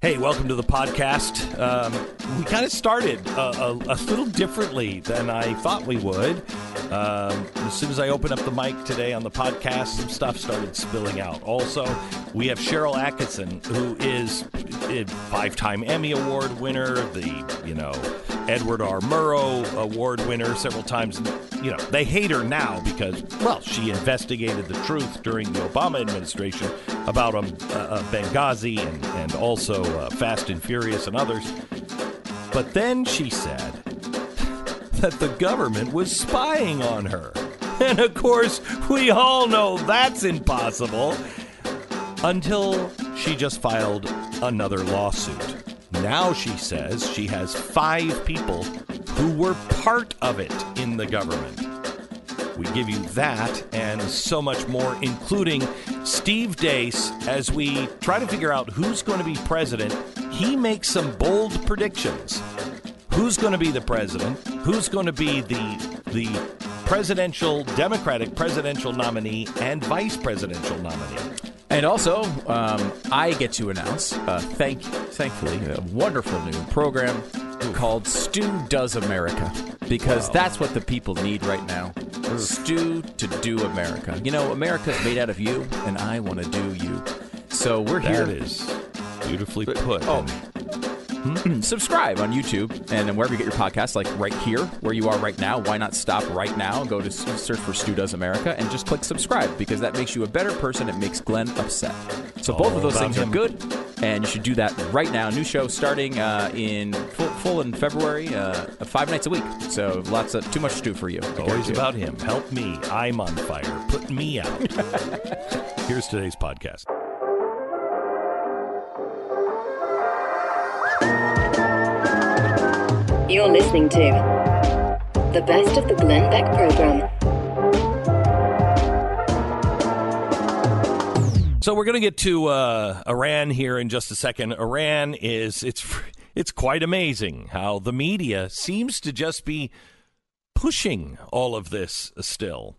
Hey, welcome to the podcast. Um, we kind of started a, a, a, little differently than I thought we would. Um, as soon as I opened up the mic today on the podcast, some stuff started spilling out. Also, we have Sharyl Attkisson, who is a five-time Emmy Award winner, the you know Edward R. Murrow Award winner several times. You know they hate her now because well, she investigated the truth during the Obama administration about um, uh, uh, Benghazi and and also uh, Fast and Furious and others. But then she said that the government was spying on her. And of course, we all know that's impossible until she just filed another lawsuit. Now she says she has five people who were part of it in the government. We give you that and so much more, including Steve Deace, as we try to figure out who's going to be president. He makes some bold predictions. Who's going to be the president? Who's going to be the the presidential Democratic presidential nominee and vice presidential nominee? And also, um, I get to announce, uh, thank, thankfully, a wonderful new program called Stu Does America because that's what the people need right now. Stu to do America. You know, America is made out of you, and I want to do you. So we're here. That is beautifully put. Oh, subscribe on YouTube and wherever you get your podcasts, like right here where you are right now. Why not stop right now go to search for Stu Does America and just click subscribe because that makes you a better person. It makes Glenn upset. So both All of those things him. are good, and you should do that right now. New show starting uh, in full, full in February, uh, five nights a week. So lots of too much stew for you. Always about him. Help me. I'm on fire. Put me out. Here's today's podcast. You're listening to the best of the Glenn Beck program. So we're going to get to uh, Iran here in just a second. Iran is it's it's quite amazing how the media seems to just be pushing all of this still.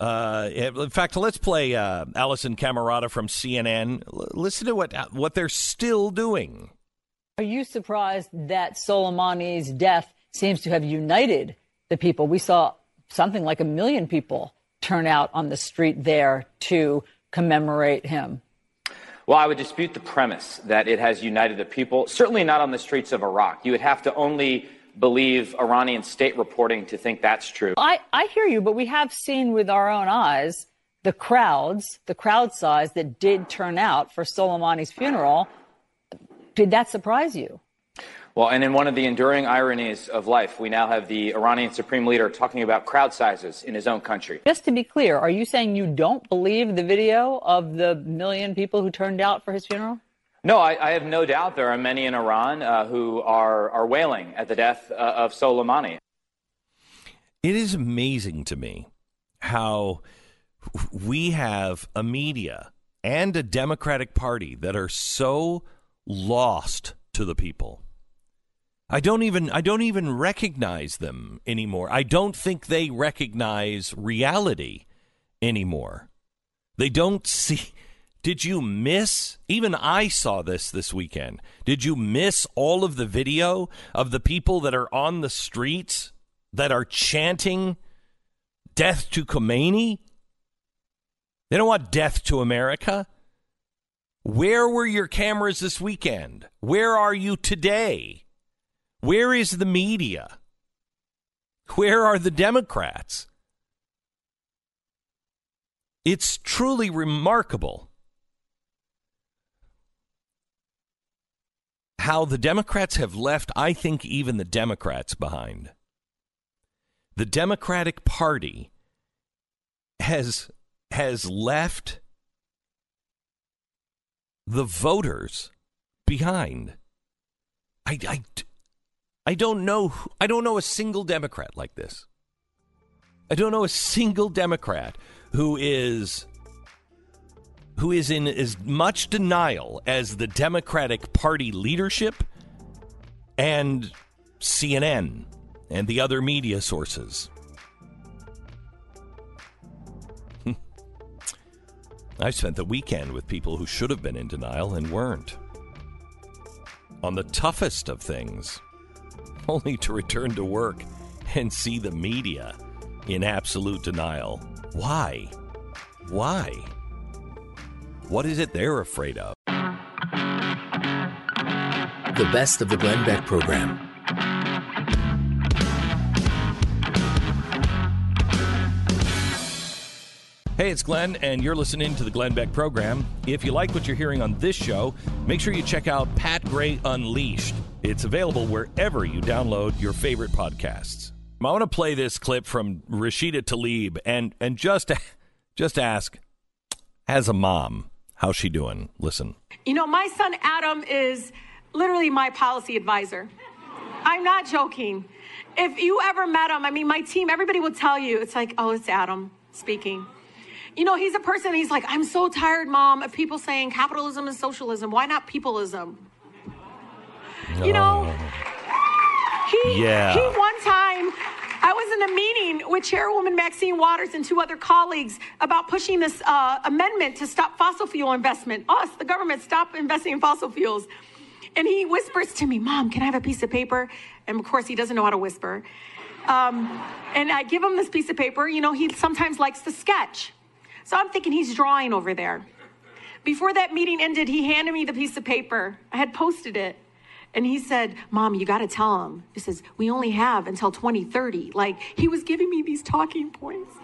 Uh, in fact, let's play uh, Alisyn Camerota from CNN. L- listen to what what they're still doing. Are you surprised that Soleimani's death seems to have united the people? We saw something like a million people turn out on the street there to commemorate him. Well, I would dispute the premise that it has united the people, certainly not on the streets of Iraq. You would have to only believe Iranian state reporting to think that's true. I, I hear you, but we have seen with our own eyes the crowds, the crowd size that did turn out for Soleimani's funeral. Did that surprise you? Well, and in one of the enduring ironies of life, we now have the Iranian supreme leader talking about crowd sizes in his own country. Just to be clear, are you saying you don't believe the video of the million people who turned out for his funeral? No, I, I have no doubt there are many in Iran uh, who are, are wailing at the death uh, of Soleimani. It is amazing to me how we have a media and a Democratic Party that are so lost to the people. I don't even I don't even recognize them anymore. I don't think they recognize reality anymore. They don't see Did you miss? Even I saw this this weekend. Did you miss all of the video of the people that are on the streets that are chanting death to Khomeini? They don't want death to America. Where were your cameras this weekend? Where are you today? Where is the media? Where are the Democrats? It's truly remarkable how the Democrats have left, I think, even the Democrats behind. The Democratic Party has has left the voters behind. I, I, I don't know. I don't know a single Democrat like this. I don't know a single Democrat who is who is in as much denial as the Democratic Party leadership and CNN and the other media sources. I spent the weekend with people who should have been in denial and weren't. on the toughest of things, only to return to work and see the media in absolute denial. Why? Why? What is it they're afraid of? The best of the Glenn Beck program. Hey, it's Glenn, and you're listening to the Glenn Beck program. If you like what you're hearing on this show, make sure you check out Pat Gray Unleashed. It's available wherever you download your favorite podcasts. I want to play this clip from Rashida Tlaib and and just just ask, as a mom, how's she doing? Listen. You know, my son Adam is literally my policy advisor. I'm not joking. If you ever met him, I mean, my team, everybody will tell you, it's like, oh, it's Adam speaking. You know, he's a person, he's like, I'm so tired, mom, of people saying capitalism and socialism. Why not peopleism? You know, he, Yeah. he one time, I was in a meeting with Chairwoman Maxine Waters and two other colleagues about pushing this uh, amendment to stop fossil fuel investment. Us, the government, stop investing in fossil fuels. And he whispers to me, Mom, can I have a piece of paper? And of course, he doesn't know how to whisper. Um, and I give him this piece of paper. You know, he sometimes likes to sketch. So I'm thinking he's drawing over there. Before that meeting ended, he handed me the piece of paper. I had posted it. And he said, Mom, you got to tell him. He says, We only have until 2030. Like, he was giving me these talking points.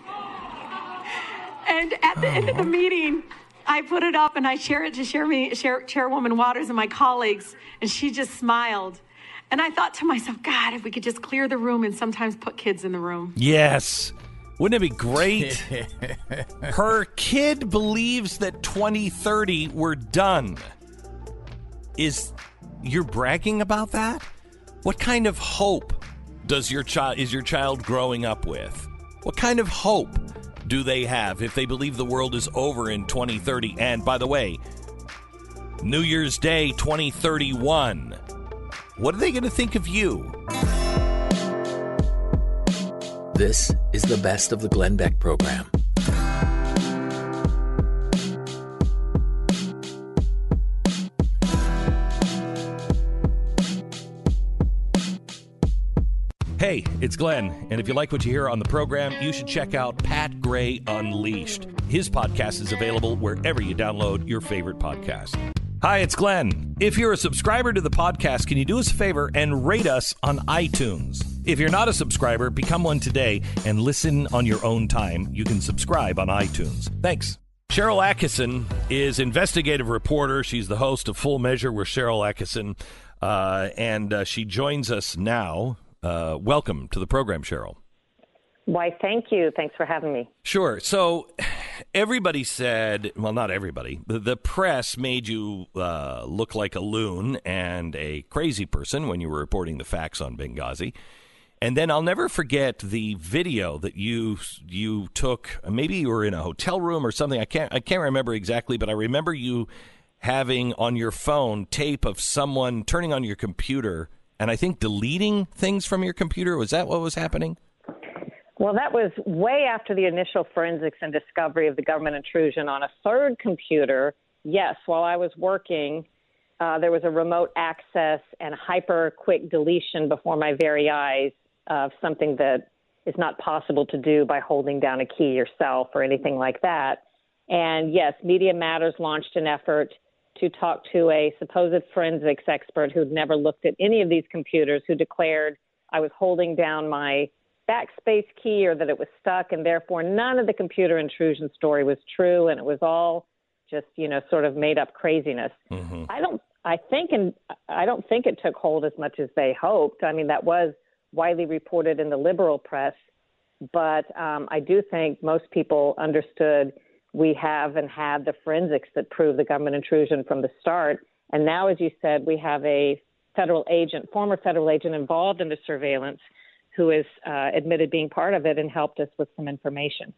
And at the end of the oh. meeting, I put it up and I share it to share me, share, Chairwoman Waters and my colleagues, and she just smiled. And I thought to myself, God, if we could just clear the room and sometimes put kids in the room. Yes. Wouldn't it be great? Her kid believes that 2030 we're done. Is you're bragging about that? What kind of hope does your child is your child growing up with? What kind of hope do they have if they believe the world is over in 2030? And by the way, New Year's Day 2031. What are they going to think of you? This is the best of the Glenn Beck program. Hey, it's Glenn, and if you like what you hear on the program, you should check out Pat Gray Unleashed. His podcast is available wherever you download your favorite podcast. Hi, it's Glenn. If you're a subscriber to the podcast, can you do us a favor and rate us on iTunes? If you're not a subscriber, become one today and listen on your own time. You can subscribe on iTunes. Thanks. Sharyl Attkisson is investigative reporter. She's the host of Full Measure with Sharyl Attkisson, uh, and uh, she joins us now. Uh, welcome to the program, Sharyl. Why, thank you. Thanks for having me. Sure. So everybody said, well, not everybody, the, the press made you uh, look like a loon and a crazy person when you were reporting the facts on Benghazi. And then I'll never forget the video that you you took. Maybe you were in a hotel room or something. I can't I can't remember exactly, but I remember you having on your phone tape of someone turning on your computer and I think deleting things from your computer. Was that what was happening? Well, that was way after the initial forensics and discovery of the government intrusion on a third computer. Yes, while I was working, uh, there was a remote access and hyper quick deletion before my very eyes of something that is not possible to do by holding down a key yourself or anything like that. And yes, Media Matters launched an effort to talk to a supposed forensics expert who'd never looked at any of these computers, who declared I was holding down my backspace key or that it was stuck, and therefore none of the computer intrusion story was true, and it was all just you know sort of made up craziness. Mm-hmm. I don't. I think and I don't think it took hold as much as they hoped. I mean, that was widely reported in the liberal press, but um, I do think most people understood we have and had the forensics that prove the government intrusion from the start. And now, as you said, we have a federal agent, former federal agent involved in the surveillance, who has uh, admitted being part of it and helped us with some information.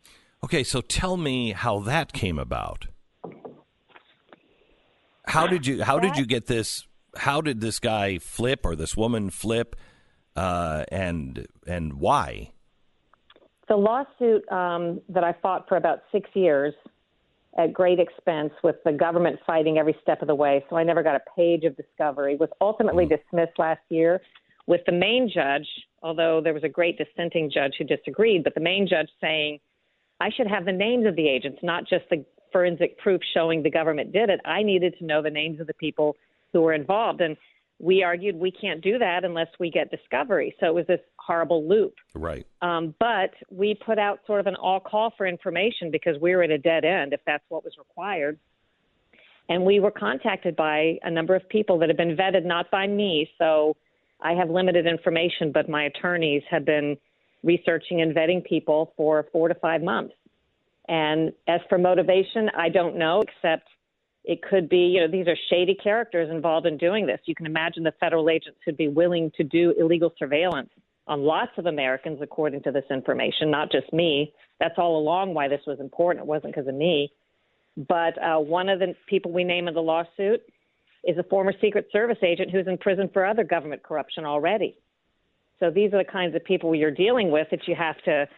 Okay, so tell me how that came about. How did you how did you get this how did this guy flip or this woman flip uh, and and why? The lawsuit um, that I fought for about six years at great expense with the government fighting every step of the way. So I never got a page of discovery. Was ultimately dismissed last year with the main judge, although there was a great dissenting judge who disagreed, but the main judge saying I should have the names of the agents, not just the forensic proof showing the government did it. I needed to know the names of the people who were involved. And we argued we can't do that unless we get discovery. So it was this horrible loop. Right. Um, but we put out sort of an all call for information because we were at a dead end if that's what was required. And we were contacted by a number of people that have been vetted not by me. So I have limited information, but my attorneys have been researching and vetting people for four to five months. And as for motivation, I don't know, except it could be, you know, these are shady characters involved in doing this. You can imagine the federal agents who'd be willing to do illegal surveillance on lots of Americans, according to this information, not just me. That's all along why this was important. It wasn't because of me. But uh, one of the people we name in the lawsuit is a former Secret Service agent who's in prison for other government corruption already. So these are the kinds of people you're dealing with that you have to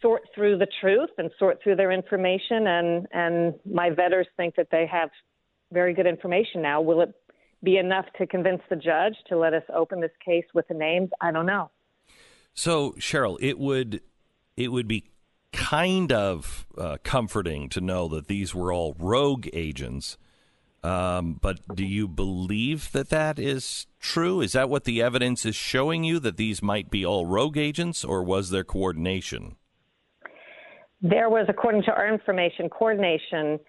sort through the truth and sort through their information. And, and my vetters think that they have very good information now. Will it be enough to convince the judge to let us open this case with the names? I don't know. So, Sharyl, it would it would be kind of uh, comforting to know that these were all rogue agents. Um, but do you believe that that is true? Is that what the evidence is showing you that these might be all rogue agents, or was there coordination? There was, according to our information, coordination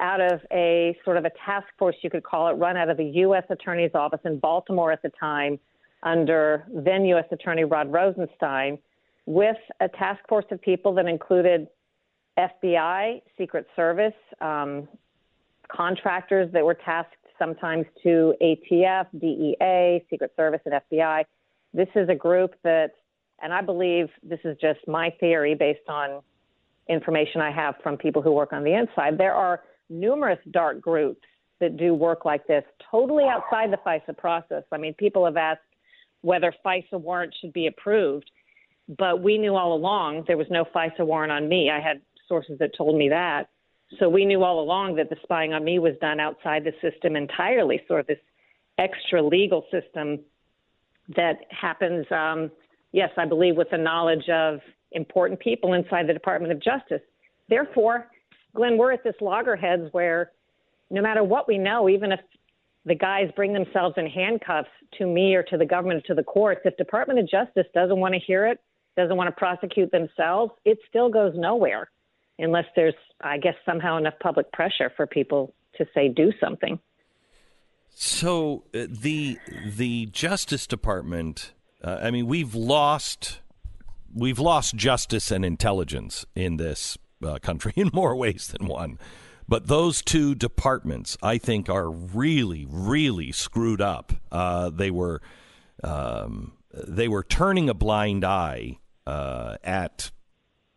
out of a sort of a task force, you could call it, run out of the U.S. Attorney's Office in Baltimore at the time under then U.S. Attorney Rod Rosenstein, with a task force of people that included FBI, Secret Service, um, contractors that were tasked sometimes to ATF, DEA, Secret Service, and FBI. This is a group that, and I believe this is just my theory based on information I have from people who work on the inside. There are numerous dark groups that do work like this, totally outside the FISA process. I mean, people have asked whether FISA warrants should be approved, but we knew all along there was no FISA warrant on me. I had sources that told me that. So we knew all along that the spying on me was done outside the system entirely, sort of this extra legal system that happens, um, yes, I believe, with the knowledge of important people inside the Department of Justice. Therefore, Glenn, we're at this loggerheads where no matter what we know, even if the guys bring themselves in handcuffs to me or to the government or to the courts, if Department of Justice doesn't want to hear it, doesn't want to prosecute themselves, it still goes nowhere unless there's, I guess, somehow enough public pressure for people to say do something. So uh, the the Justice Department, uh, I mean, we've lost we've lost justice and intelligence in this uh, country in more ways than one. But those two departments, I think, are really, really screwed up. Uh, they were um, they were turning a blind eye uh, at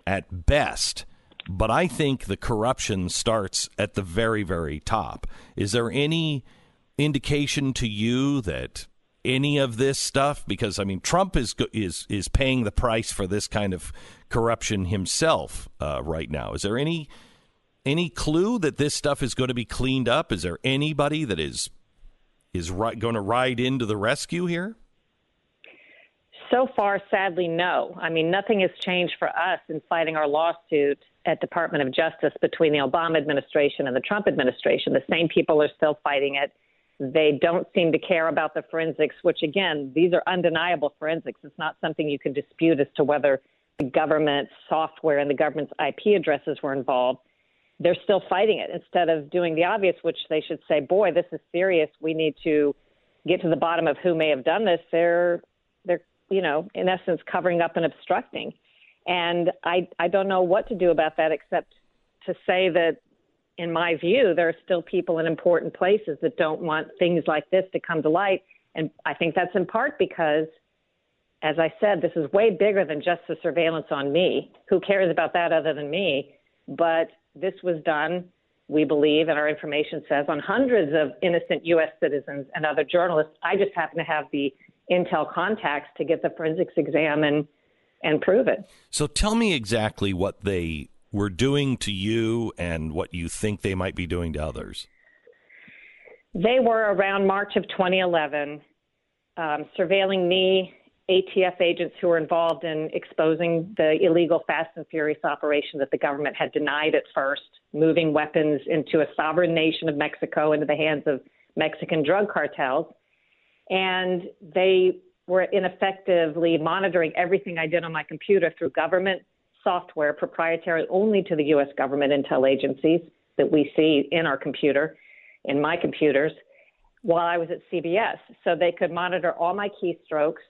at best but I think the corruption starts at the very, very top. Is there any indication to you that any of this stuff? Because I mean, Trump is is is paying the price for this kind of corruption himself uh, right now. Is there any any clue that this stuff is going to be cleaned up? Is there anybody that is is going to ride into the rescue here? So far, sadly, no. I mean, nothing has changed for us in fighting our lawsuit at Department of Justice between the Obama administration and the Trump administration. The same people are still fighting it. They don't seem to care about the forensics, which again, these are undeniable forensics. It's not something you can dispute as to whether the government's software and the government's IP addresses were involved. They're still fighting it instead of doing the obvious, which they should say, boy, this is serious. We need to get to the bottom of who may have done this. They're, they're, you know, in essence, covering up and obstructing. And I, I don't know what to do about that except to say that, in my view, there are still people in important places that don't want things like this to come to light. And I think that's in part because, as I said, this is way bigger than just the surveillance on me. Who cares about that other than me? But this was done, we believe, and our information says, on hundreds of innocent U.S. citizens and other journalists. I just happen to have the intel contacts to get the forensics exam and and prove it. So tell me exactly what they were doing to you and what you think they might be doing to others? They were around March of 2011, um, surveilling me, ATF agents who were involved in exposing the illegal Fast and Furious operation that the government had denied at first, moving weapons into a sovereign nation of Mexico into the hands of Mexican drug cartels. And they were ineffectively monitoring everything I did on my computer through government software proprietary only to the U.S. government intel agencies that we see in our computer, in my computers, while I was at CBS. So they could monitor all my keystrokes.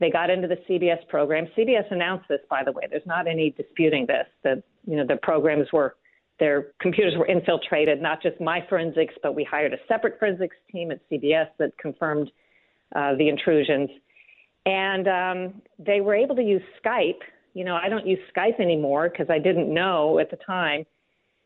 They got into the CBS program. CBS announced this, by the way. There's not any disputing this. That you know the programs were, their computers were infiltrated. Not just my forensics, but we hired a separate forensics team at CBS that confirmed uh, the intrusions. And um, they were able to use Skype you know, I don't use Skype anymore because I didn't know at the time.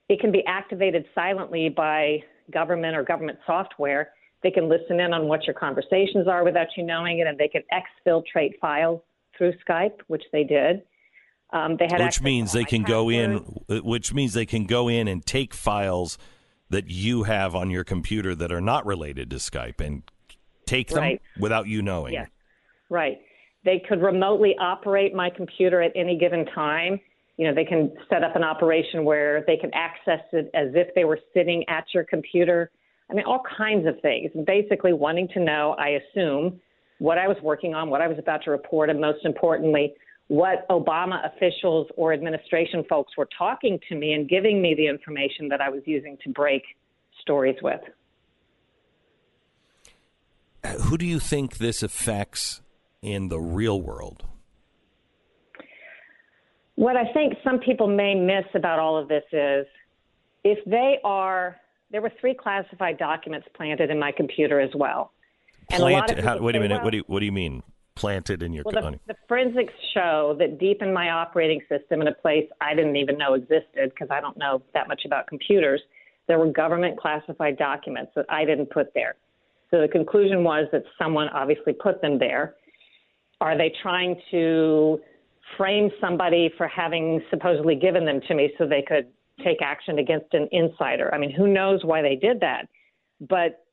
It can be activated silently by government or government software. They can listen in on what your conversations are without you knowing it, and they can exfiltrate files through Skype, which they did. Um, they had which means they can go in. Which means they can go in and take files that you have on your computer that are not related to Skype and take them right. without you knowing. Yes, right. They could remotely operate my computer at any given time. You know, they can set up an operation where they can access it as if they were sitting at your computer. I mean, all kinds of things. Basically, wanting to know, I assume, what I was working on, what I was about to report, and most importantly, what Obama officials or administration folks were talking to me and giving me the information that I was using to break stories with. Uh, who do you think this affects in the real world? What I think some people may miss about all of this is if they are, there were three classified documents planted in my computer as well. And planted? How, wait a minute. Well, what, do you, what do you mean? Planted in your well, the, the forensics show that deep in my operating system, in a place I didn't even know existed because I don't know that much about computers, there were government classified documents that I didn't put there. So the conclusion was that someone obviously put them there. Are they trying to frame somebody for having supposedly given them to me so they could take action against an insider? I mean, who knows why they did that? But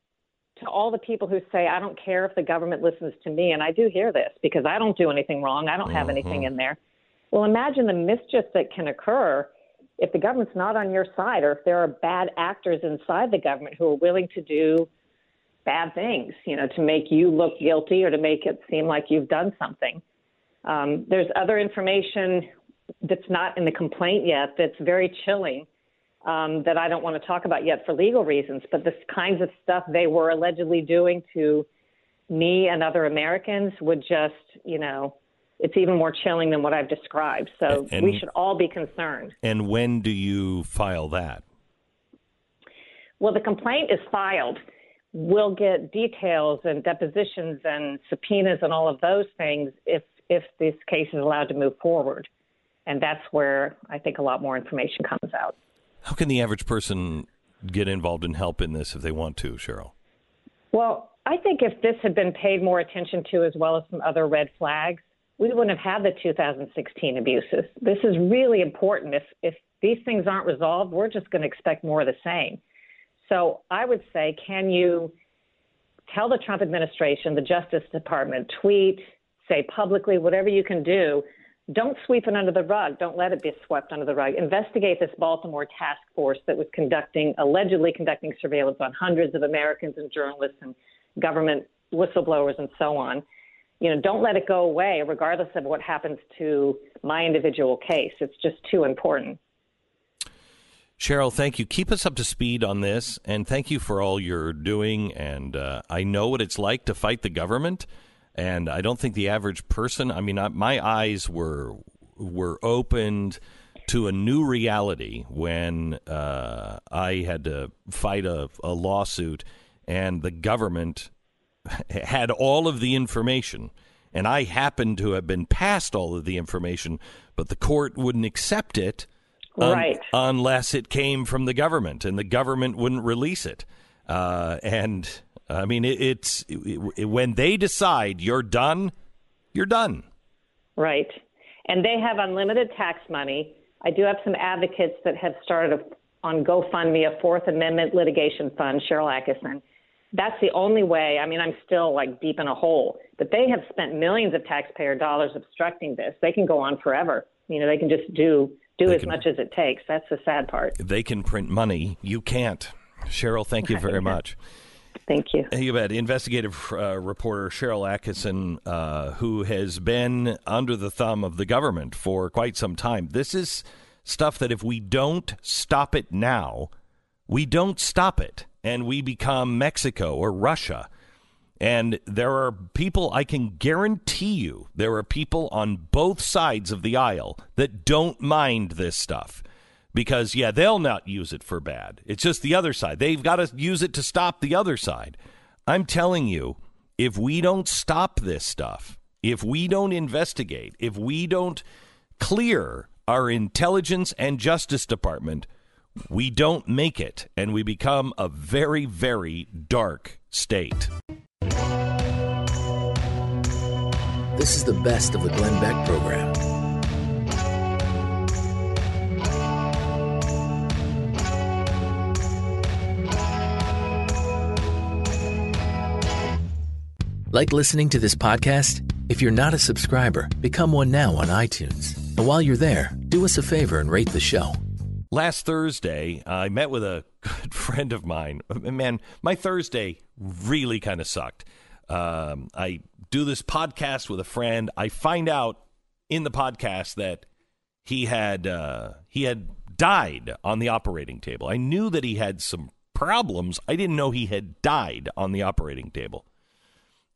to all the people who say, I don't care if the government listens to me, and I do hear this because I don't do anything wrong, I don't have mm-hmm. anything in there. Well, imagine the mischief that can occur if the government's not on your side or if there are bad actors inside the government who are willing to do bad things, you know, to make you look guilty or to make it seem like you've done something. Um, there's other information that's not in the complaint yet that's very chilling um, that I don't want to talk about yet for legal reasons. But the kinds of stuff they were allegedly doing to me and other Americans would just, you know, it's even more chilling than what I've described. So and, we should all be concerned. And when do you file that? Well, the complaint is filed we'll get details and depositions and subpoenas and all of those things if if this case is allowed to move forward. And that's where I think a lot more information comes out. How can the average person get involved and help in this if they want to, Sharyl? Well, I think if this had been paid more attention to as well as some other red flags, we wouldn't have had the 2016 abuses. This is really important. If if these things aren't resolved, we're just going to expect more of the same. So I would say, can you tell the Trump administration, the Justice Department, tweet, say publicly, whatever you can do. Don't sweep it under the rug. Don't let it be swept under the rug. Investigate this Baltimore task force that was conducting, allegedly conducting surveillance on hundreds of Americans and journalists and government whistleblowers and so on. You know, don't let it go away, regardless of what happens to my individual case. It's just too important. Sharyl, thank you. Keep us up to speed on this, and thank you for all you're doing. And uh, I know what it's like to fight the government, and I don't think the average person. I mean, I, my eyes were were opened to a new reality when uh, I had to fight a, a lawsuit, and the government had all of the information, and I happened to have been passed all of the information, but the court wouldn't accept it un- right. unless it came from the government, and the government wouldn't release it. Uh, and I mean, it, it's it, it, when they decide you're done, you're done. Right. And they have unlimited tax money. I do have some advocates that have started a, on GoFundMe a Fourth Amendment litigation fund, Sharyl Attkisson. That's the only way. I mean, I'm still like deep in a hole, but they have spent millions of taxpayer dollars obstructing this. They can go on forever. You know, they can just do do They as can- much as it takes. That's the sad part. They can print money. You can't. Sharyl, thank you very much. Thank you. You bet. Investigative uh, reporter Sharyl Attkisson, uh, who has been under the thumb of the government for quite some time. This is stuff that if we don't stop it now, we don't stop it, and we become Mexico or Russia. And there are people, I can guarantee you, there are people on both sides of the aisle that don't mind this stuff. Because, yeah, they'll not use it for bad. It's just the other side. They've got to use it to stop the other side. I'm telling you, if we don't stop this stuff, if we don't investigate, if we don't clear our intelligence and justice department, we don't make it and we become a very, very dark state. This is the best of the Glenn Beck program. Like listening to this podcast? If you're not a subscriber, become one now on iTunes. And while you're there, do us a favor and rate the show. Last Thursday, I met with a friend of mine. Man, my Thursday really kind of sucked. Um, I do this podcast with a friend. I find out in the podcast that he had uh, he had died on the operating table. I knew that he had some problems. I didn't know he had died on the operating table.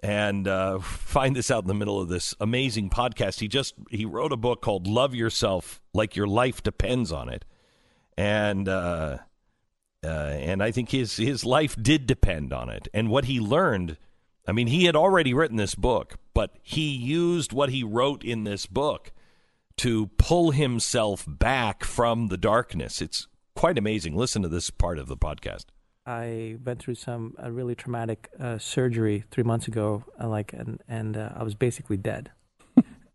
And uh, find this out in the middle of this amazing podcast. He just he wrote a book called "Love Yourself Like Your Life Depends on It," and uh, uh, and I think his his life did depend on it. And what he learned, I mean, he had already written this book, but he used what he wrote in this book to pull himself back from the darkness. It's quite amazing. Listen to this part of the podcast. I went through some really traumatic uh, surgery three months ago, uh, like, and and uh, I was basically dead.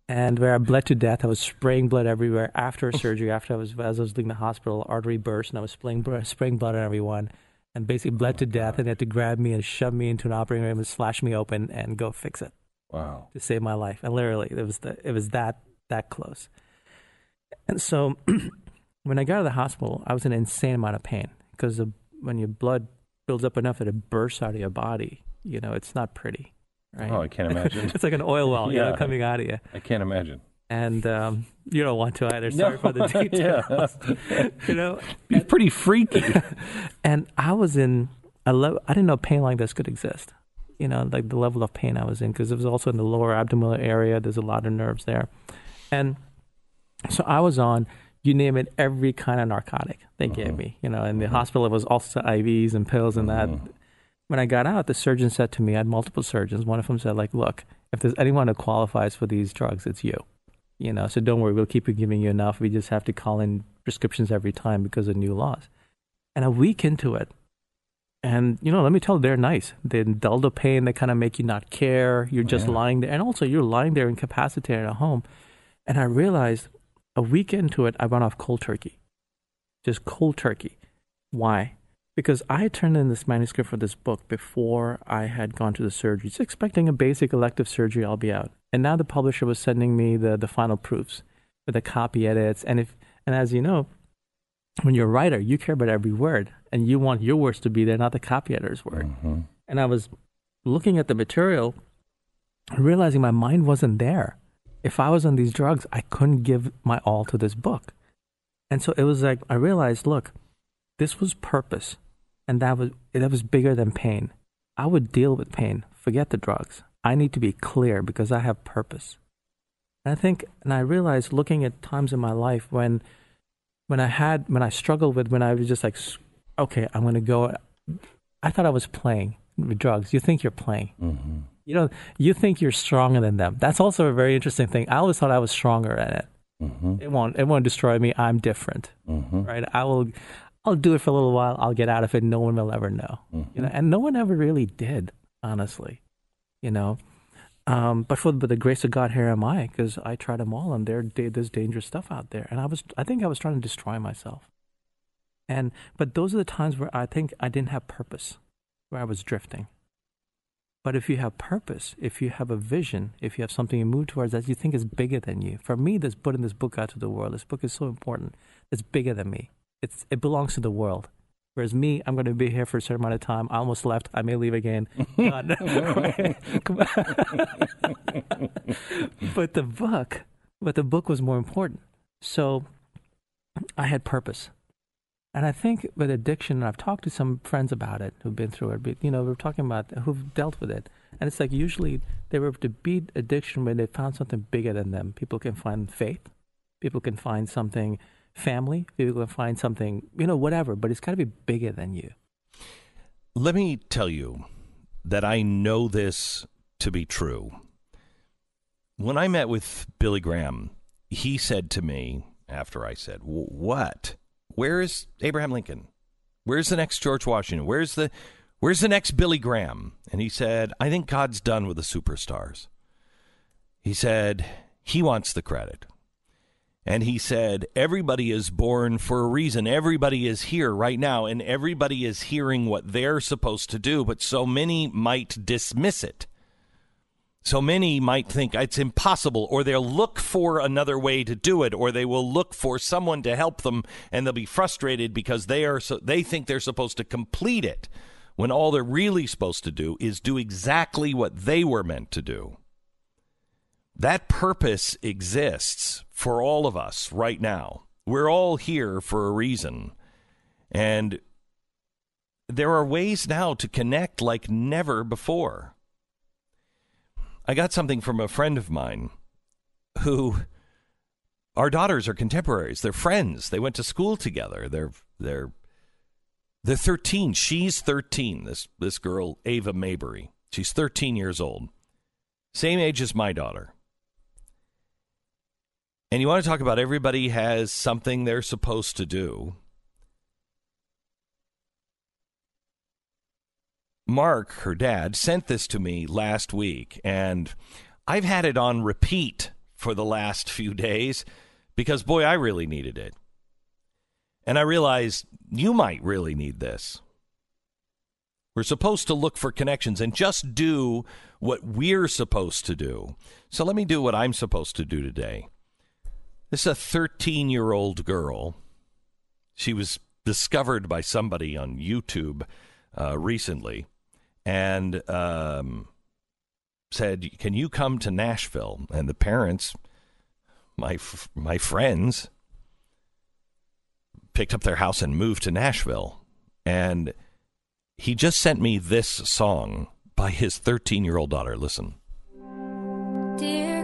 And where I bled to death, I was spraying blood everywhere after surgery. After I was as I was leaving the hospital, artery burst, and I was spraying spraying blood on everyone, and basically bled to death. And they had to grab me and shove me into an operating room and slash me open and go fix it Wow. to save my life. And literally, it was the, it was that that close. And so, when I got out of the hospital, I was in an insane amount of pain because when your blood builds up enough that it bursts out of your body, you know, it's not pretty, right? Oh, I can't imagine. it's like an oil well, you know, coming out of you. I can't imagine. And um, you don't want to either. Sorry No, for the details. you know, It's pretty freaky. and I was in a level. I didn't know pain like this could exist. You know, like the level of pain I was in because it was also in the lower abdominal area. There's a lot of nerves there, and so I was on. You name it, every kind of narcotic they gave uh-huh. me. You know, in the uh-huh. hospital it was also IVs and pills and that. Uh-huh. When I got out, the surgeon said to me, I had multiple surgeons. One of them said, like, look, if there's anyone who qualifies for these drugs, it's you. You know, so don't worry, we'll keep giving you enough. We just have to call in prescriptions every time because of new laws. And a week into it, and you know, let me tell you, they're nice. They dull the pain. They kind of make you not care. You're just Yeah. lying there, and also you're lying there incapacitated at home. And I realized a week into it, I went off cold turkey, just cold turkey. Why? Because I had turned in this manuscript for this book before I had gone to the surgery, just expecting a basic elective surgery. I'll be out, and now the publisher was sending me the the final proofs with the copy edits, and if and as you know, when you're a writer, you care about every word, and you want your words to be there, not the copy editor's word. Mm-hmm. And I was looking at the material, realizing my mind wasn't there. If I was on these drugs, I couldn't give my all to this book. And so it was like I realized, look, this was purpose, and that was that was bigger than pain. I would deal with pain. Forget the drugs. I need to be clear because I have purpose. And I think, and I realized looking at times in my life when, when I had, when I struggled with, when I was just like, okay, I'm going to go. I thought I was playing with drugs. You think you're playing. Mm-hmm. You know, you think you're stronger than them. That's also a very interesting thing. I always thought I was stronger at it. Mm-hmm. It won't. It won't destroy me. I'm different, Mm-hmm. right? I will. I'll do it for a little while. I'll get out of it. No one will ever know. You know, and no one ever really did, honestly. You know, Um, but for but the grace of God, here am I, because I tried them all, and there there's dangerous stuff out there, and I was I think I was trying to destroy myself. And but those are the times where I think I didn't have purpose, where I was drifting. But if you have purpose, if you have a vision, if you have something you move towards that you think is bigger than you, for me, this putting this book out to the world, this book is so important. It's bigger than me. It's it belongs to the world. Whereas me, I'm going to be here for a certain amount of time. I almost left. I may leave again. But the book, but the book was more important. So I had purpose. And I think with addiction, I've talked to some friends about it who've been through it, but, you know, we're talking about who've dealt with it. And it's like usually they were to beat addiction when they found something bigger than them. People can find faith, people can find something family, you're going to find something, you know, whatever, but it's got to be bigger than you. Let me tell you that I know this to be true. When I met with Billy Graham, he said to me after I said, "What? Where is Abraham Lincoln? Where's the next George Washington? Where's the where's the next Billy Graham?" And he said, "I think God's done with the superstars." He said, "He wants the credit." And he said, Everybody is born for a reason. Everybody is here right now, and everybody is hearing what they're supposed to do, but so many might dismiss it. So many might think it's impossible, or they'll look for another way to do it, or they will look for someone to help them, and they'll be frustrated because they are so, they think they're supposed to complete it, when all they're really supposed to do is do exactly what they were meant to do. That purpose exists for all of us right now. We're all here for a reason. And there are ways now to connect like never before. I got something from a friend of mine who our daughters are contemporaries. They're friends. They went to school together. They're they're they're 13. She's 13. This this girl Ava Mabry. She's 13 years old. Same age as my daughter. And you want to talk about everybody has something they're supposed to do. Mark, her dad, sent this to me last week, and I've had it on repeat for the last few days because, boy, I really needed it. And I realized you might really need this. We're supposed to look for connections and just do what we're supposed to do. So let me do what I'm supposed to do today. This is a 13 year old girl. She was discovered by somebody on YouTube uh, recently and um, said, Can you come to Nashville? And the parents, my, f- my friends, picked up their house and moved to Nashville. And he just sent me this song by his 13 year old daughter. Listen. Dear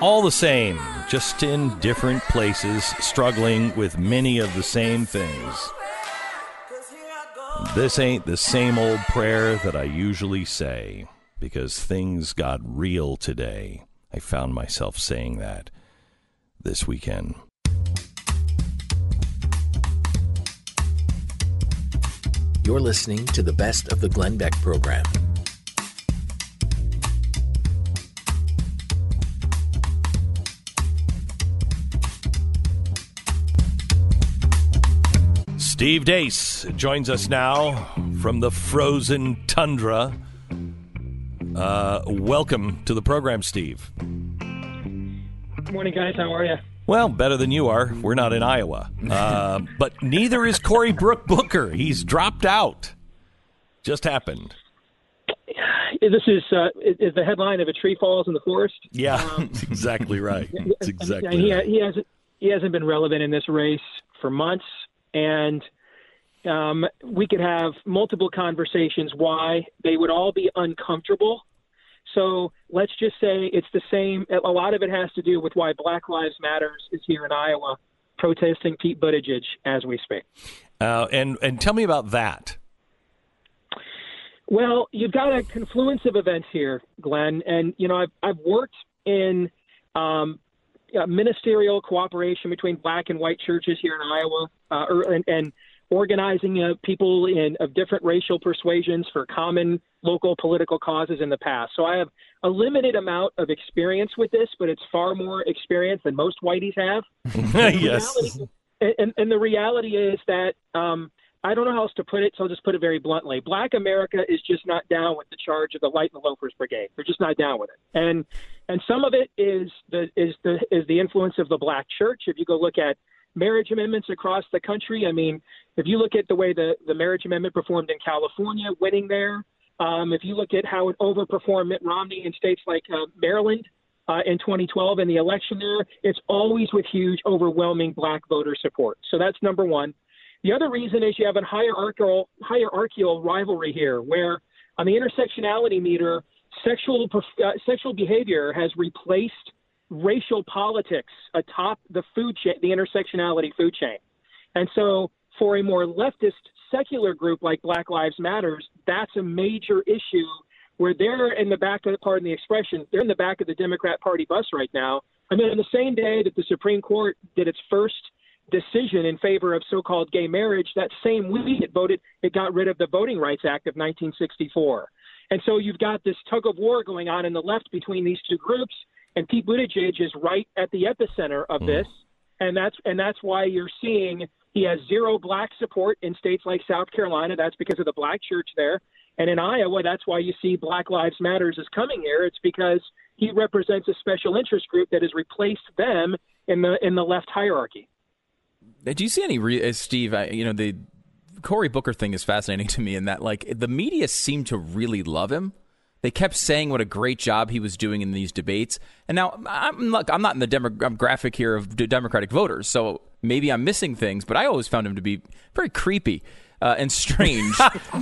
all the same, just in different places, struggling with many of the same things. This ain't the same old prayer that I usually say, because things got real today. I found myself saying that this weekend. You're listening to the best of the Glenn Beck program. Steve Deace joins us now from the frozen tundra. Uh, welcome to the program, Steve. Good morning, guys. How are you? Well, better than you are. We're not in Iowa. Uh, but neither is Cory Brook Booker. He's dropped out. Just happened. This is uh, is the headline of a tree falls in the forest. Yeah, that's exactly right. That's exactly he, right. he hasn't he hasn't been relevant in this race for months, and um, we could have multiple conversations why they would all be uncomfortable. So let's just say it's the same. A lot of it has to do with why Black Lives Matters is here in Iowa, protesting Pete Buttigieg as we speak. Uh, and and tell me about that. Well, you've got a confluence of events here, Glenn, and you know I've I've worked in um, uh, ministerial cooperation between black and white churches here in Iowa, uh, er, and, and organizing uh, people in of different racial persuasions for common local political causes in the past. So I have a limited amount of experience with this, but it's far more experience than most whiteys have. Yes. reality- and, and the reality is that um, I don't know how else to put it, so I'll just put it very bluntly. Black America is just not down with the charge of the Light and the Loafers Brigade. They're just not down with it, and and some of it is the is the is the influence of the black church. If you go look at marriage amendments across the country, I mean, if you look at the way the the marriage amendment performed in California, winning there. Um, if you look at how it overperformed Mitt Romney in states like uh, Maryland, uh, in 2012 in the election there, it's always with huge, overwhelming black voter support. So that's number one. The other reason is you have a hierarchical, hierarchical rivalry here, where on the intersectionality meter, sexual uh, sexual behavior has replaced racial politics atop the food chain, the intersectionality food chain. And so, for a more leftist secular group like Black Lives Matters, that's a major issue where they're in the back of the pardon the expression, they're in the back of the Democrat Party bus right now. I mean, on the same day that the Supreme Court did its first decision in favor of so-called gay marriage, that same week it voted, it got rid of the Voting Rights Act of 1964. And so you've got this tug of war going on in the left between these two groups, and Pete Buttigieg is right at the epicenter of mm. this, and that's and that's why you're seeing he has zero black support in states like South Carolina. That's because of the black church there. And in Iowa, that's why you see Black Lives Matters is coming here. It's because he represents a special interest group that has replaced them in the in the left hierarchy. Do you see any, re- uh, Steve? I, you know, the Cory Booker thing is fascinating to me in that, like, the media seemed to really love him. They kept saying what a great job he was doing in these debates. And now I'm look, I'm not in the demographic here of Democratic voters, so maybe I'm missing things. But I always found him to be very creepy. Uh, and strange,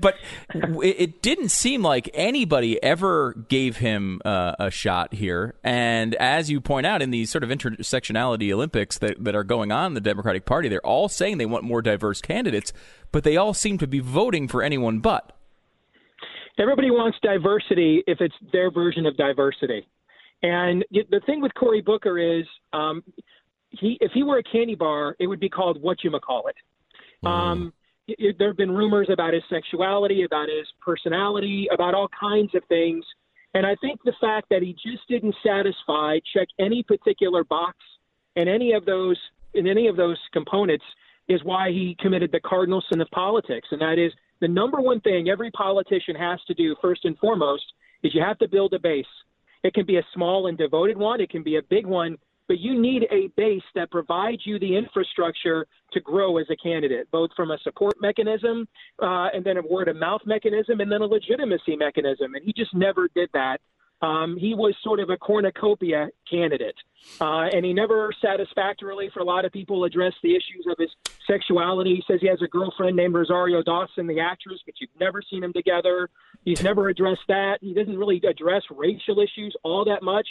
but it, it didn't seem like anybody ever gave him uh, a shot here. And as you point out, in these sort of intersectionality Olympics that, that are going on in the Democratic Party, they're all saying they want more diverse candidates, but they all seem to be voting for anyone but. Everybody wants diversity if it's their version of diversity. And the thing with Cory Booker is, um, he if he were a candy bar, it would be called what you ma call it. Um, it, there have been rumors about his sexuality, about his personality, about all kinds of things. And I think the fact that he just didn't satisfy, check any particular box in any of those in any of those components is why he committed the cardinal sin of politics. And that is the number one thing every politician has to do first and foremost is you have to build a base. It can be a small and devoted one, it can be a big one, but you need a base that provides you the infrastructure to grow as a candidate, both from a support mechanism uh, and then a word of mouth mechanism and then a legitimacy mechanism. And he just never did that. Um, he was sort of a cornucopia candidate, uh, and he never satisfactorily, for a lot of people, addressed the issues of his sexuality. He says he has a girlfriend named Rosario Dawson, the actress, but you've never seen them together. He's never addressed that. He doesn't really address racial issues all that much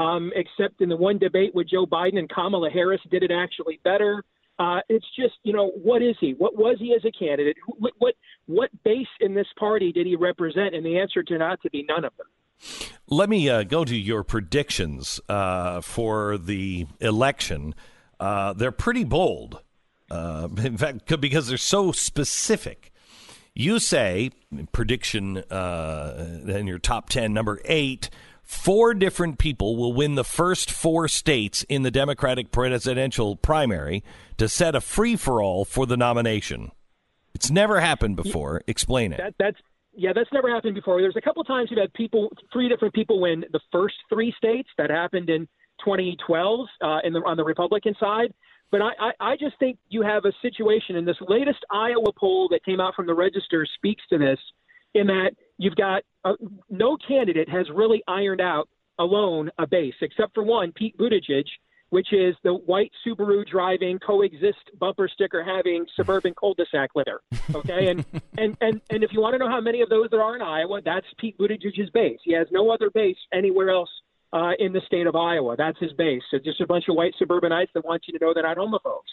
um, except in the one debate with Joe Biden and Kamala Harris did it actually better. Uh, it's just, you know, what is he? What was he as a candidate? What, what what base in this party did he represent? And the answer turned out to be none of them. Let me uh, go to your predictions uh, for the election. Uh, they're pretty bold. Uh, in fact, because they're so specific. You say prediction uh, in your top ten, number eight four different people will win the first four states in the Democratic presidential primary to set a free for all for the nomination. It's never happened before. Explain it. That, that's yeah, that's never happened before. There's a couple times you've had people, three different people win the first three states. That happened in 2012 uh, in the, on the Republican side. But I, I, I just think you have a situation and this latest Iowa poll that came out from the Register speaks to this, in that you've got uh, no candidate has really ironed out alone a base, except for one, Pete Buttigieg, which is the white Subaru driving, coexist bumper sticker having suburban cul-de-sac litter. Okay, and and and and if you want to know how many of those there are in Iowa, that's Pete Buttigieg's base. He has no other base anywhere else uh, in the state of Iowa. That's his base. It's just a bunch of white suburbanites that want you to know they're not homophobes.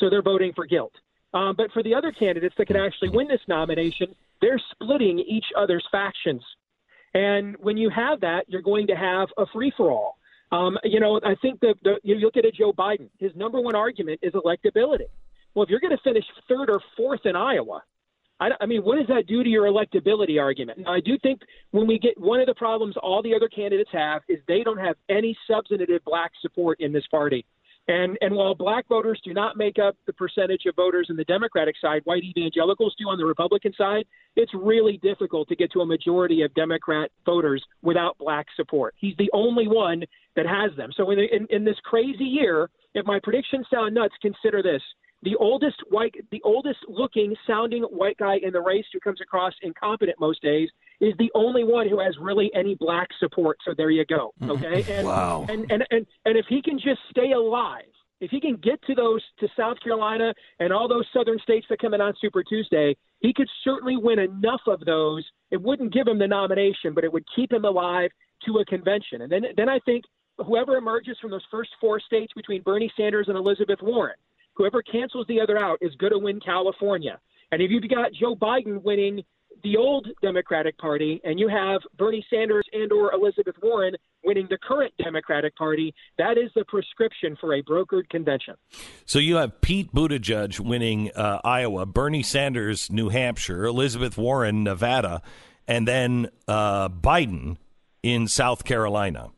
So they're voting for guilt. Um, but for the other candidates that could actually win this nomination, they're splitting each other's factions. And when you have that, you're going to have a free for all. Um, you know, I think that you look at a Joe Biden, his number one argument is electability. Well, if you're going to finish third or fourth in Iowa, I, I mean, what does that do to your electability argument? Now, I do think when we get one of the problems all the other candidates have is they don't have any substantive black support in this party. And and while black voters do not make up the percentage of voters in the Democratic side, white evangelicals do on the Republican side, it's really difficult to get to a majority of Democrat voters without black support. He's the only one that has them. So in, in, in this crazy year, if my predictions sound nuts, consider this. The oldest white, the oldest looking sounding white guy in the race who comes across incompetent most days is the only one who has really any black support. So there you go. Mm-hmm. Okay. And, wow. And, and, and, and if he can just stay alive, if he can get to those to South Carolina and all those southern states that come in on Super Tuesday, he could certainly win enough of those. It wouldn't give him the nomination, but it would keep him alive to a convention. And then then I think whoever emerges from those first four states between Bernie Sanders and Elizabeth Warren, whoever cancels the other out is going to win California. And if you've got Joe Biden winning the old Democratic Party and you have Bernie Sanders and or Elizabeth Warren winning the current Democratic Party, that is the prescription for a brokered convention. So you have Pete Buttigieg winning uh, Iowa, Bernie Sanders New Hampshire, Elizabeth Warren Nevada, and then uh, Biden in South Carolina.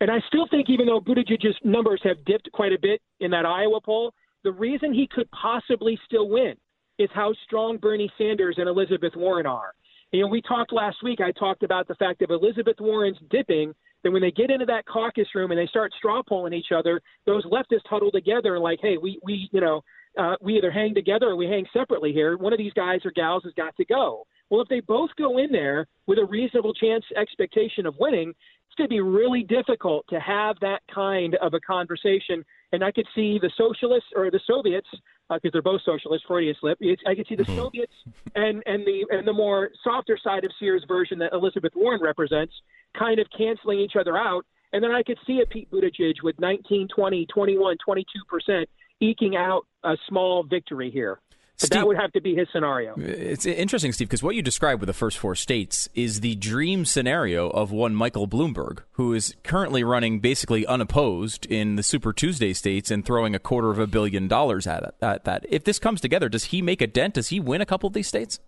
And I still think, even though Buttigieg's numbers have dipped quite a bit in that Iowa poll, the reason he could possibly still win is how strong Bernie Sanders and Elizabeth Warren are. You know, we talked last week. I talked about the fact that Elizabeth Warren's dipping, that when they get into that caucus room and they start straw polling each other, those leftists huddle together and like, hey, we we you know uh, we either hang together or we hang separately here. One of these guys or gals has got to go. Well, if they both go in there with a reasonable chance expectation of winning, it's going to be really difficult to have that kind of a conversation. And I could see the socialists or the Soviets, because uh, they're both socialists, Freudian slip. I could see the Soviets and and the and the more softer side of Sears version that Elizabeth Warren represents, kind of canceling each other out. And then I could see a Pete Buttigieg with 19, 20, 21, 22 percent eking out a small victory here. But Steve- that would have to be his scenario. It's interesting, Steve, because what you described with the first four states is the dream scenario of one Michael Bloomberg, who is currently running basically unopposed in the Super Tuesday states and throwing a quarter of a billion dollars at, it, at that. If this comes together, does he make a dent? Does he win a couple of these states?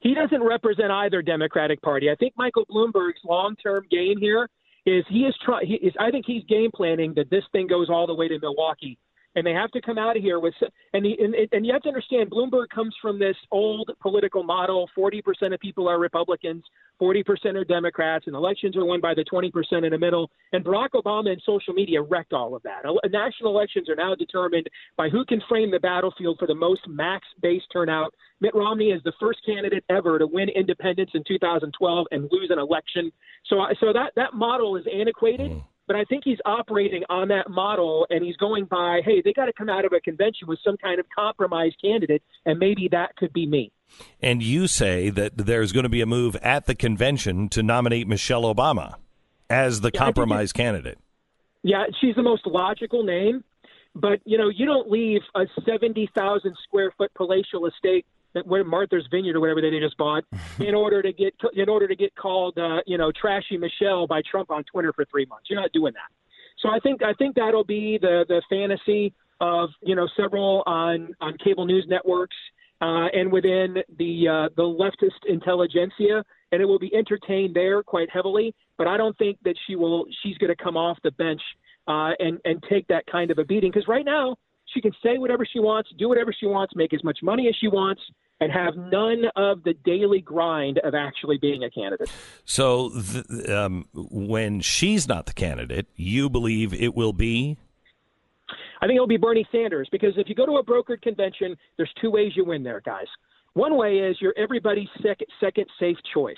he doesn't represent either Democratic Party. I think Michael Bloomberg's long-term game here is he is trying. I think he's game planning that this thing goes all the way to Milwaukee, and they have to come out of here with. And he, and, and you have to understand, Bloomberg comes from this old political model. Forty percent of people are Republicans, forty percent are Democrats, and elections are won by the twenty percent in the middle. And Barack Obama and social media wrecked all of that. National elections are now determined by who can frame the battlefield for the most max base turnout. Mitt Romney is the first candidate ever to win independence in 2012 and lose an election. So, so that that model is antiquated. Mm. But I think he's operating on that model, and he's going by, hey, they got to come out of a convention with some kind of compromise candidate, and maybe that could be me. And you say that there's going to be a move at the convention to nominate Michelle Obama as the Yeah, compromise candidate. Yeah, she's the most logical name, but you know, you don't leave a seventy thousand square foot palatial estate Martha's Vineyard or whatever that they just bought in order to get in order to get called uh, you know trashy Michelle by Trump on Twitter for three months. You're not doing that. So I think I think that'll be the the fantasy of you know several on on cable news networks uh, and within the uh, the leftist intelligentsia, and it will be entertained there quite heavily. But I don't think that she will. She's going to come off the bench uh, and and take that kind of a beating because right now she can say whatever she wants, do whatever she wants, make as much money as she wants, and have none of the daily grind of actually being a candidate. So th- um, when she's not the candidate, you believe it will be I think it'll be Bernie Sanders because if you go to a brokered convention, there's two ways you win there, guys. One way is you're everybody's second second safe choice.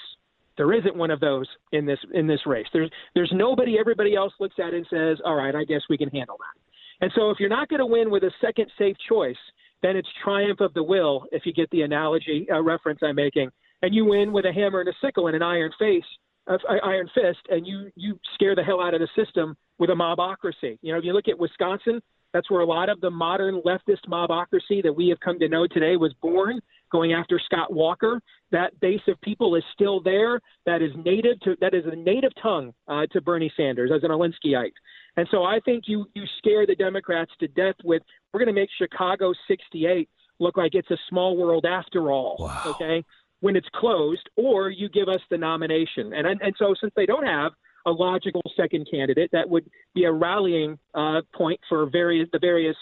There isn't one of those in this in this race. There's there's nobody everybody else looks at and says, "All right, I guess we can handle that." And so if you're not going to win with a second safe choice, then it's triumph of the will. If you get the analogy uh, reference I'm making, and you win with a hammer and a sickle and an iron face, uh, iron fist, and you you scare the hell out of the system with a mobocracy. You know, if you look at Wisconsin, that's where a lot of the modern leftist mobocracy that we have come to know today was born, going after Scott Walker. That base of people is still there. That is native to that is a native tongue uh, to Bernie Sanders as an Alinskyite. And so I think you you scare the Democrats to death with we're going to make Chicago 68 look like it's a small world after all. Okay, when it's closed, or you give us the nomination. And and, and so since they don't have a logical second candidate that would be a rallying uh, point for various the various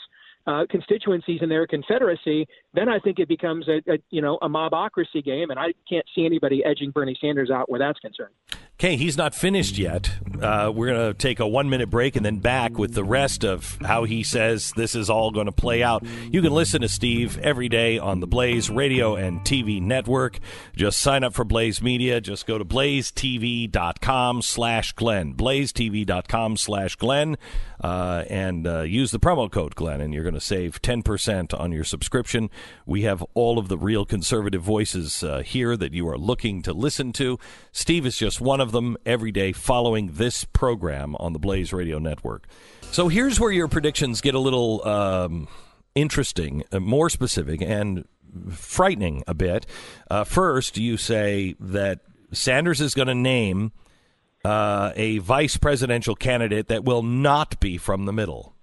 uh, constituencies in their confederacy, then I think it becomes a, a you know a mobocracy game, and I can't see anybody edging Bernie Sanders out where that's concerned. Okay, he's not finished yet. Uh, we're going to take a one minute break and then back with the rest of how he says this is all going to play out. You can listen to Steve every day on the Blaze radio and TV network. Just sign up for Blaze Media. Just go to blazetv.com slash Glenn. blazetv.com slash Glenn. Uh, and uh, use the promo code Glenn, and you're going to save 10% on your subscription. We have all of the real conservative voices uh, here that you are looking to listen to. Steve is just one of them every day following this program on the Blaze Radio Network. So here's where your predictions get a little um, interesting, uh, more specific, and frightening a bit. Uh, first, you say that Sanders is going to name uh, a vice presidential candidate that will not be from the middle.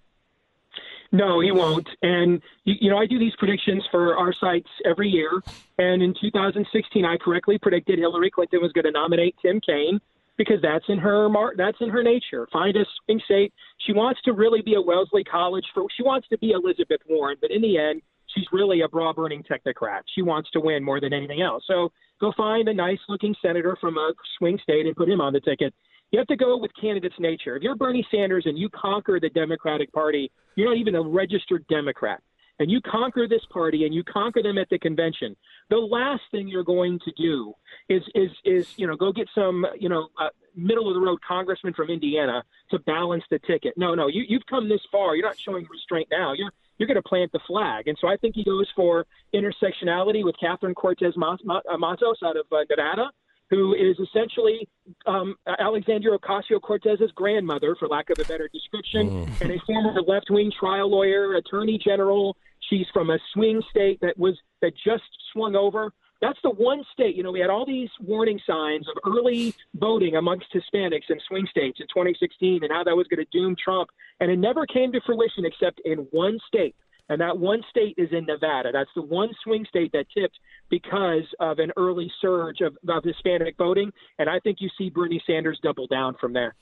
No, he won't. And you, you know, I do these predictions for our sites every year. And in 2016, I correctly predicted Hillary Clinton was going to nominate Tim Kaine because that's in her mar- that's in her nature. Find a swing state. She wants to really be a Wellesley College for. She wants to be Elizabeth Warren, but in the end, she's really a bra burning technocrat. She wants to win more than anything else. So go find a nice looking senator from a swing state and put him on the ticket. You have to go with candidate's nature. If you're Bernie Sanders and you conquer the Democratic Party, you're not even a registered Democrat, and you conquer this party and you conquer them at the convention, the last thing you're going to do is is is you know go get some you know uh, middle of the road congressman from Indiana to balance the ticket. No, no, you you've come this far. You're not showing restraint now. You're you're going to plant the flag, and so I think he goes for intersectionality with Catherine Cortez Mas- uh, Masto out of uh, Nevada who is essentially um, Alexandria Ocasio Cortez's grandmother, for lack of a better description, and a former left wing trial lawyer, attorney general. She's from a swing state that was that just swung over. That's the one state, you know, we had all these warning signs of early voting amongst Hispanics in swing states in 2016 and how that was going to doom Trump. And it never came to fruition except in one state. And that one state is in Nevada. That's the one swing state that tipped because of an early surge of, of Hispanic voting. And I think you see Bernie Sanders double down from there.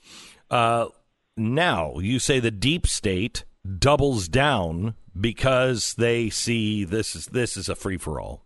Uh, now, you say the deep state doubles down because they see this is this is a free for all.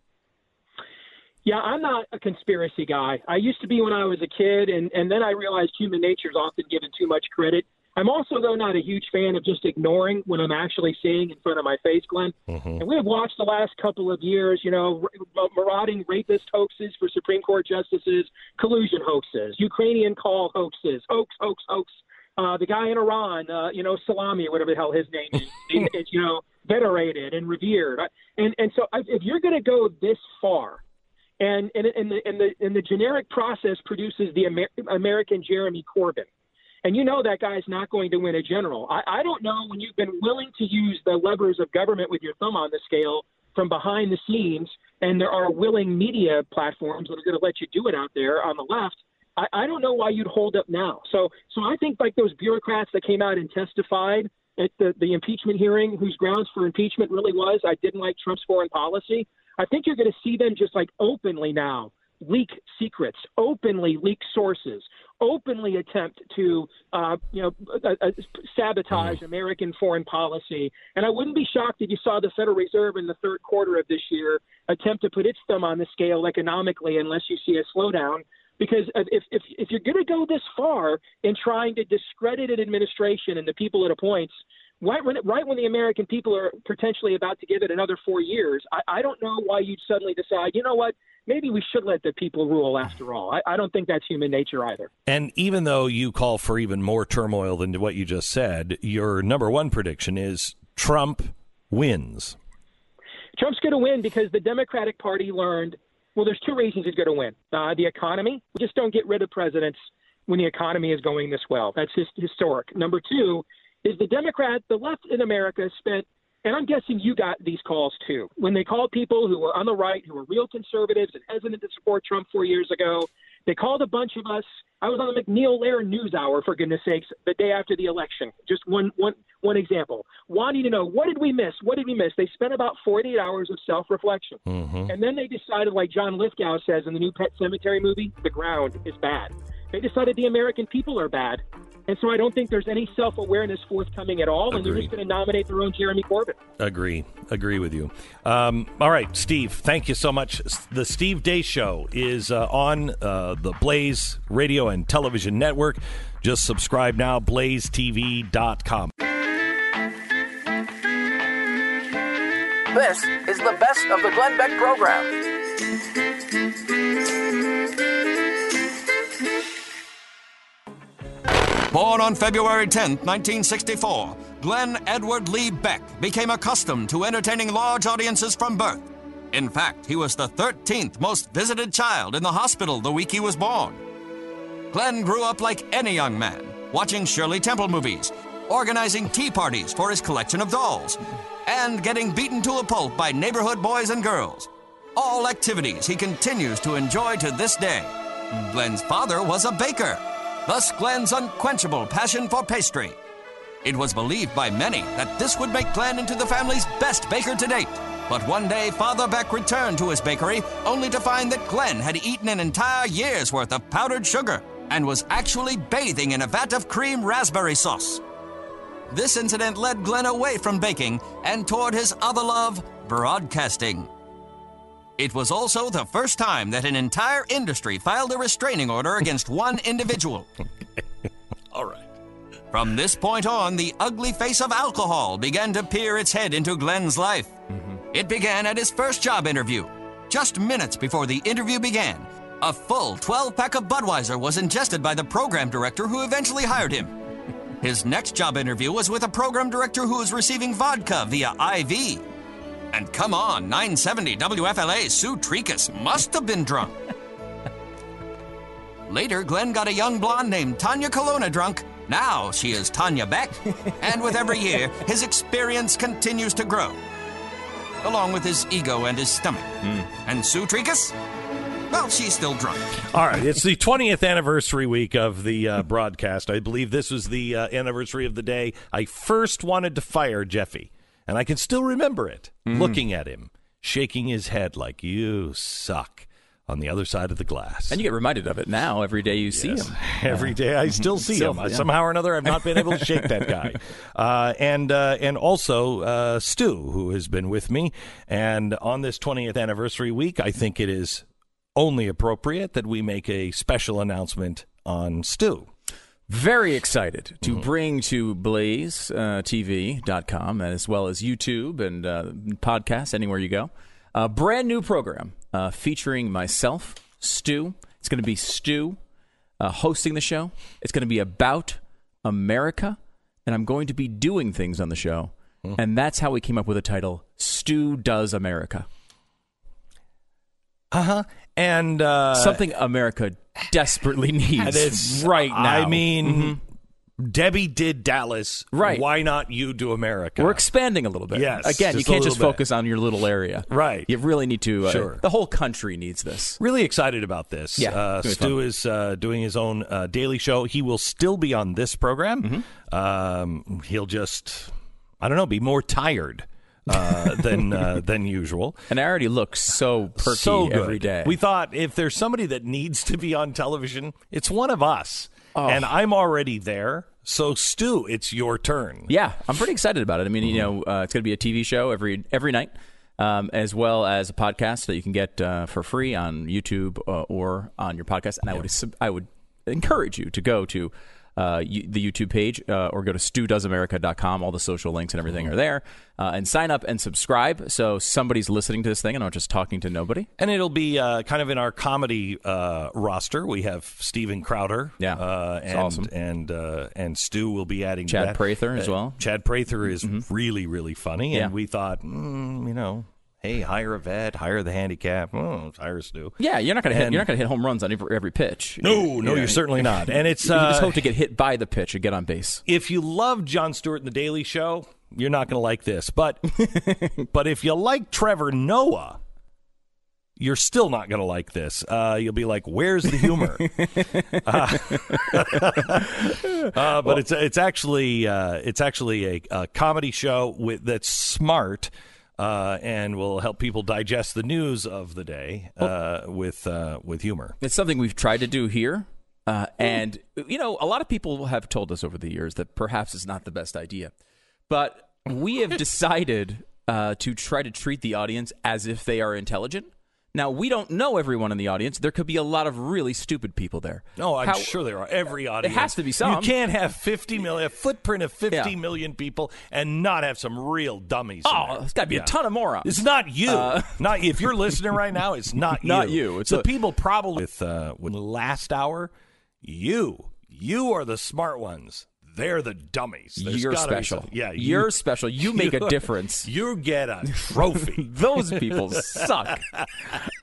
Yeah, I'm not a conspiracy guy. I used to be when I was a kid, and, and then I realized human nature is often given too much credit. I'm also, though, not a huge fan of just ignoring what I'm actually seeing in front of my face, Glenn. And we have watched the last couple of years, you know, r- marauding rapist hoaxes for Supreme Court justices, collusion hoaxes, Ukrainian call hoaxes, hoax, hoax, hoax. Uh, the guy in Iran, uh, you know, Salami or whatever the hell his name is, is, is you know, venerated and revered. And and so if you're going to go this far, and and and the and the, and the generic process produces the Amer- American Jeremy Corbyn. And you know that guy's not going to win a general. I, I don't know when you've been willing to use the levers of government with your thumb on the scale from behind the scenes, and there are willing media platforms that are going to let you do it out there on the left. I, I don't know why you'd hold up now. So, so I think like those bureaucrats that came out and testified at the, the impeachment hearing, whose grounds for impeachment really was I didn't like Trump's foreign policy. I think you're going to see them just like openly now leak secrets, openly leak sources, openly attempt to, uh, you know, uh, uh, sabotage American foreign policy. And I wouldn't be shocked if you saw the Federal Reserve in the third quarter of this year attempt to put its thumb on the scale economically, unless you see a slowdown. Because if if, if you're going to go this far in trying to discredit an administration and the people it appoints, right when right when the American people are potentially about to give it another four years, I, I don't know why you'd suddenly decide, you know what, maybe we should let the people rule after all. I, I don't think that's human nature either. And even though you call for even more turmoil than what you just said, your number one prediction is Trump wins. Trump's going to win because the Democratic Party learned. Well, there's two reasons he's going to win. Uh, the economy. We just don't get rid of presidents when the economy is going this well. That's his, historic. Number two is the Democrat, the left in America spent, and I'm guessing you got these calls too, when they called people who were on the right, who were real conservatives and hesitant to support Trump four years ago. They called a bunch of us. I was on the MacNeil Lehrer News Hour, for goodness sakes, the day after the election. Just one, one, one example. Wanting to know what did we miss? What did we miss? They spent about 48 hours of self-reflection, mm-hmm. and then they decided, like John Lithgow says in the new Pet Sematary movie, the ground is bad. They decided the American people are bad, and so I don't think there's any self-awareness forthcoming at all, and they're just going to nominate their own Jeremy Corbyn. Agree. Agree with you. Um, all right, Steve, thank you so much. The Steve Deace Show is uh, on uh, the Blaze Radio and Television Network. Just subscribe now, blazetv.com. This is the best of the Glenn Beck program. Born on February 10, 1964, Glenn Edward Lee Beck became accustomed to entertaining large audiences from birth. In fact, he was the 13th most visited child in the hospital the week he was born. Glenn grew up like any young man, watching Shirley Temple movies, organizing tea parties for his collection of dolls, and getting beaten to a pulp by neighborhood boys and girls. All activities he continues to enjoy to this day. Glenn's father was a baker, thus Glenn's unquenchable passion for pastry. It was believed by many that this would make Glenn into the family's best baker to date. But one day, Father Beck returned to his bakery only to find that Glenn had eaten an entire year's worth of powdered sugar and was actually bathing in a vat of cream raspberry sauce. This incident led Glenn away from baking and toward his other love, broadcasting. It was also the first time that an entire industry filed a restraining order against one individual. All right. From this point on, the ugly face of alcohol began to peer its head into Glenn's life. Mm-hmm. It began at his first job interview. Just minutes before the interview began, a full 12 pack of Budweiser was ingested by the program director who eventually hired him. His next job interview was with a program director who was receiving vodka via IV. And come on, 970 WFLA Sue Tricus must have been drunk. Later, Glenn got a young blonde named Tania Colonna drunk. Now she is Tania Beck. and with every year, his experience continues to grow, along with his ego and his stomach. And Sue Tricus? Well, she's still drunk. All right, it's the 20th anniversary week of the uh, broadcast. I believe this was the uh, anniversary of the day I first wanted to fire Jeffy, and I can still remember it. Looking at him, shaking his head like "You suck" on the other side of the glass. And you get reminded of it now every day you see him. Every day I still see Still, him. yeah. Somehow or another, I've not been able to shake that guy. Uh, and uh, and also uh, Stu, who has been with me. And on this 20th anniversary week, I think it is only appropriate that we make a special announcement on Stu. Very excited to Mm-hmm. bring to blazetv.com as well as YouTube and uh, podcasts, anywhere you go, a brand new program uh, featuring myself, Stu. It's going to be Stu uh, hosting the show. It's going to be about America, and I'm going to be doing things on the show. Hmm. And that's how we came up with the title Stu Does America. Uh huh. And uh, Something America desperately needs it's right now. Mm-hmm. I mean, Debbie did Dallas. Right. Why not you do America? We're expanding a little bit. Yes, Again, you can't just bit. focus on your little area. Right. You really need to. Uh, Sure. The whole country needs this. Really excited about this. Yeah, uh, Stu is uh, doing his own uh, daily show. He will still be on this program. Mm-hmm. Um, he'll just, I don't know, be more tired uh, than uh, than usual. And I already look so perky so good. every day. We thought if there's somebody that needs to be on television, it's one of us. Oh. And I'm already there. So Stu, it's your turn. yeah, I'm pretty excited about it. I mean, you know, uh, it's going to be a TV show every every night, um, as well as a podcast that you can get uh, for free on YouTube uh, or on your podcast. And I would I would encourage you to go to. Uh, you, the YouTube page, uh, or go to studoesamerica.com. All the social links and everything are there. Uh, and sign up and subscribe so somebody's listening to this thing and I'm just talking to nobody. And it'll be uh, kind of in our comedy uh, roster. We have Steven Crowder, Yeah, uh, and awesome. and uh, and Stu will be adding Chad that. Prather as well. Mm-hmm. Chad Prather is really really funny, and Yeah. we thought, mm, you know, hey, hire a vet, hire the handicap, oh, hire Stu. Yeah, you're not gonna hit. You're not gonna hit home runs on every, every pitch. No, no, Yeah. you're certainly not. And it's you can just uh, hope to get hit by the pitch and get on base. if you love Jon Stewart and the Daily Show, you're not going to like this. But but if you like Trevor Noah, you're still not going to like this. Uh, you'll be like, "Where's the humor?" uh, uh, but it's it's actually uh, it's actually a, a comedy show with that's smart. Uh, and will help people digest the news of the day uh, with uh, with humor. It's something we've tried to do here. Uh, and, you know, a lot of people have told us over the years that perhaps it's not the best idea. But we have decided uh, to try to treat the audience as if they are intelligent. Now, we don't know everyone in the audience. There could be a lot of really stupid people there. No, I'm How- sure there are. Every audience. has to be some. You can't have 50 million, a footprint of fifty Yeah. million people and not have some real dummies. Oh, there's got to be Yeah. a ton of morons. It's not you. Uh, not if you're listening right now. It's not you. Not you. It's the a- people probably with uh, with last hour. You, you are the smart ones. They're the dummies. There's You're special. some- yeah, You're you- special. You make a difference. You get a trophy. Those people suck.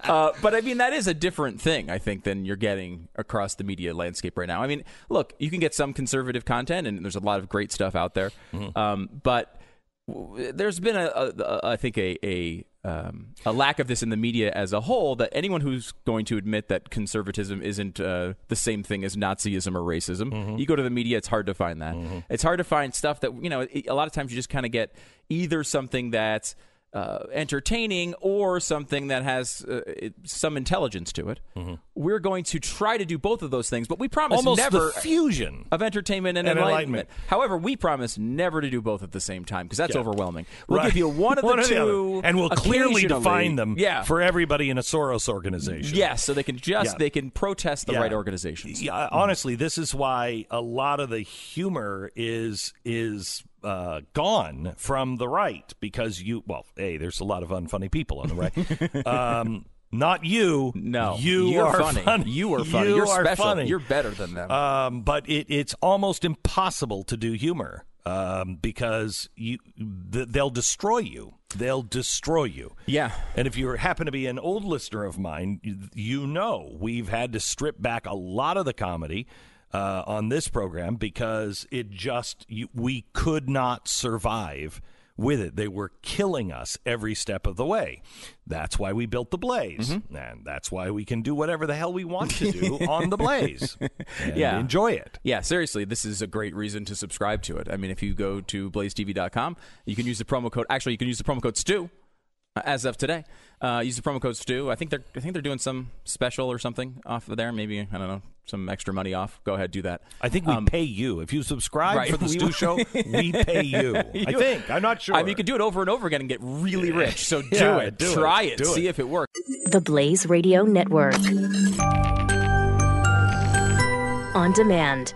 Uh, but I mean, that is a different thing, I think, than you're getting across the media landscape right now. I mean, look, you can get some conservative content, and there's a lot of great stuff out there. Um, but w- there's been a, a, a I think a a um, a lack of this in the media as a whole. That anyone who's going to admit that conservatism isn't uh, the same thing as Nazism or racism, you go to the media, it's hard to find that. It's hard to find stuff that you know. A lot of times, you just kind of get either something that's uh, entertaining or something that has uh, it, some intelligence to it. We're going to try to do both of those things, but we promise Almost never the fusion of entertainment and, and enlightenment. enlightenment. However, we promise never to do both at the same time because that's Yeah. overwhelming. We'll Right. give you one of the the two, other. and we'll clearly define them Yeah. for everybody in a Soros organization. Yes, so they can just Yeah. they can protest the Yeah. right organizations. Yeah, honestly, this is why a lot of the humor is is uh, gone from the right because you well, hey there's a lot of unfunny people on the right, um, Not you. No, you you're are funny. You are funny. You You're are special. funny. You're better than them. Um, but it, it's almost impossible to do humor um, because you th- they'll destroy you. They'll destroy you. Yeah. And if you happen to be an old listener of mine, you, you know we've had to strip back a lot of the comedy uh, on this program because it just you, we could not survive with it. They were killing us every step of the way. That's why we built the Blaze, Mm-hmm. and that's why we can do whatever the hell we want to do on the Blaze. And yeah. enjoy it. Yeah, seriously, this is a great reason to subscribe to it. I mean, if you go to blazetv.com, you can use the promo code. Actually, you can use the promo code Stu as of today. Uh, use the promo code Stu. I think they're I think they're doing some special or something off of there. Maybe I don't know some extra money off. Go ahead, do that. I think we Um, pay you if you subscribe right, for the we Stu. Show. We pay you. I think. I'm not sure. I mean, you can do it over and over again and get really rich. So do Yeah, it. do it. Try it. Do See it. if it works. The Blaze Radio Network. On demand.